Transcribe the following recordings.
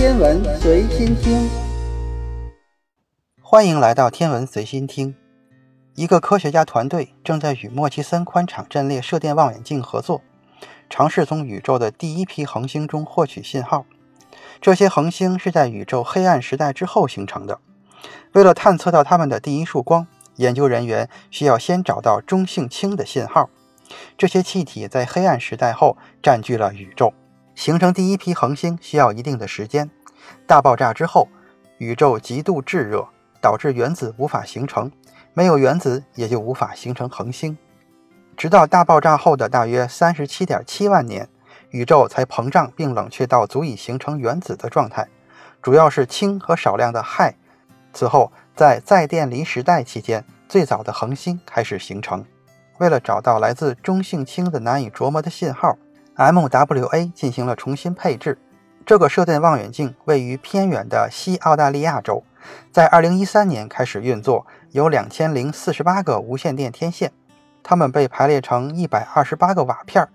天文随心听，欢迎来到天文随心听。一个科学家团队正在与莫奇森宽场阵列射电望远镜合作，尝试从宇宙的第一批恒星中获取信号。这些恒星是在宇宙黑暗时代之后形成的。为了探测到它们的第一束光，研究人员需要先找到中性氢的信号。这些气体在黑暗时代后占据了宇宙。形成第一批恒星需要一定的时间。大爆炸之后，宇宙极度炙热，导致原子无法形成，没有原子也就无法形成恒星。直到大爆炸后的大约三十七点七万年，宇宙才膨胀并冷却到足以形成原子的状态，主要是氢和少量的氦。此后，在再电离时代期间，最早的恒星开始形成。为了找到来自中性氢的难以琢磨的信号。MWA 进行了重新配置。这个射电望远镜位于偏远的西澳大利亚州，在2013年开始运作，有2048个无线电天线，它们被排列成128个瓦片。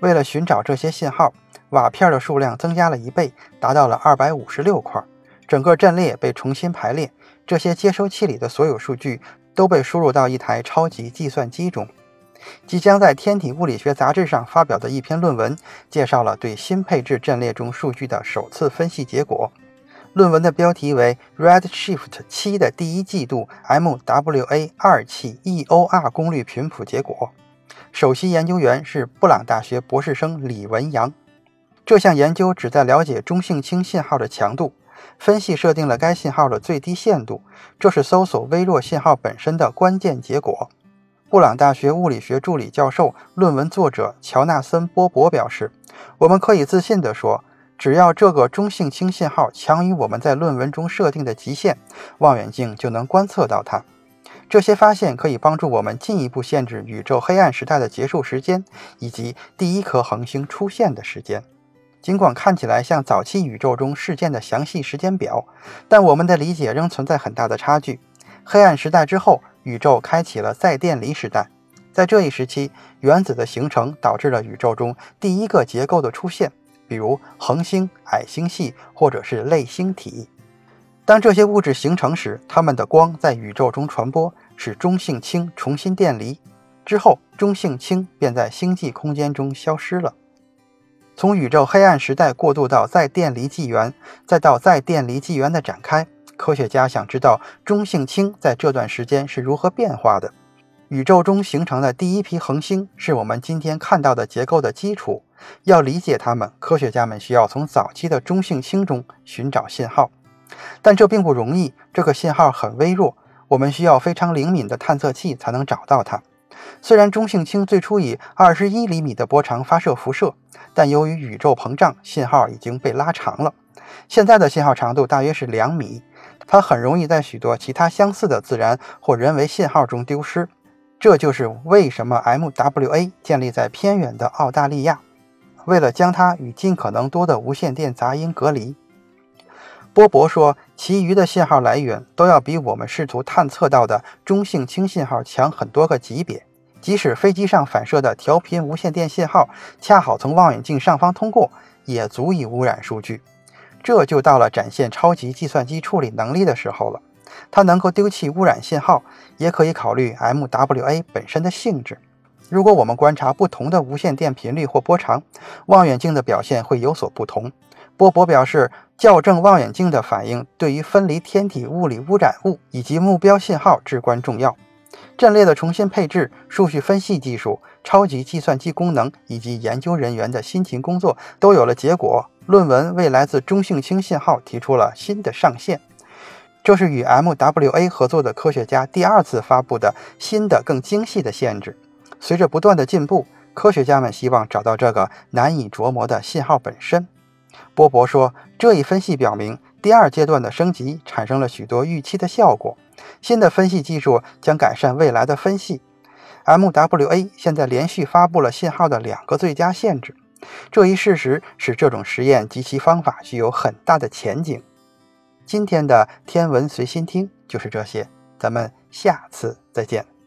为了寻找这些信号，瓦片的数量增加了一倍，达到了256块。整个阵列被重新排列，这些接收器里的所有数据都被输入到一台超级计算机中。即将在《天体物理学杂志》上发表的一篇论文，介绍了对新配置阵列中数据的首次分析结果。论文的标题为《Redshift 七的第一季度 MWA 二期 EOR 功率频谱结果》。首席研究员是布朗大学博士生李文阳。这项研究旨在了解中性氢信号的强度，分析设定了该信号的最低限度，这是搜索微弱信号本身的关键结果。布朗大学物理学助理教授、论文作者乔纳森·波伯表示：“我们可以自信地说，只要这个中性氢信号强于我们在论文中设定的极限，望远镜就能观测到它。这些发现可以帮助我们进一步限制宇宙黑暗时代的结束时间以及第一颗恒星出现的时间。尽管看起来像早期宇宙中事件的详细时间表，但我们的理解仍存在很大的差距。黑暗时代之后。”宇宙开启了再电离时代，在这一时期，原子的形成导致了宇宙中第一个结构的出现，比如恒星、矮星系或者是类星体。当这些物质形成时，它们的光在宇宙中传播，使中性氢重新电离。之后，中性氢便在星际空间中消失了。从宇宙黑暗时代过渡到再电离纪元，再到再电离纪元的展开。科学家想知道中性氢在这段时间是如何变化的。宇宙中形成的第一批恒星是我们今天看到的结构的基础。要理解它们，科学家们需要从早期的中性氢中寻找信号，但这并不容易。这个信号很微弱，我们需要非常灵敏的探测器才能找到它。虽然中性氢最初以二十一厘米的波长发射辐射，但由于宇宙膨胀，信号已经被拉长了。现在的信号长度大约是两米。它很容易在许多其他相似的自然或人为信号中丢失，这就是为什么 MWA 建立在偏远的澳大利亚，为了将它与尽可能多的无线电杂音隔离。波伯说，其余的信号来源都要比我们试图探测到的中性氢信号强很多个级别，即使飞机上反射的调频无线电信号恰好从望远镜上方通过，也足以污染数据。这就到了展现超级计算机处理能力的时候了。它能够丢弃污染信号，也可以考虑 MWA 本身的性质。如果我们观察不同的无线电频率或波长，望远镜的表现会有所不同。波伯表示，校正望远镜的反应对于分离天体物理污染物以及目标信号至关重要。阵列的重新配置、数据分析技术、超级计算机功能以及研究人员的辛勤工作都有了结果。论文为来自中性氢信号提出了新的上限，这是与 MWA 合作的科学家第二次发布的新的、更精细的限制。随着不断的进步，科学家们希望找到这个难以琢磨的信号本身。波伯说，这一分析表明，第二阶段的升级产生了许多预期的效果。新的分析技术将改善未来的分析。MWA 现在连续发布了信号的两个最佳限制。这一事实使这种实验及其方法具有很大的前景。今天的天文随心听就是这些，咱们下次再见。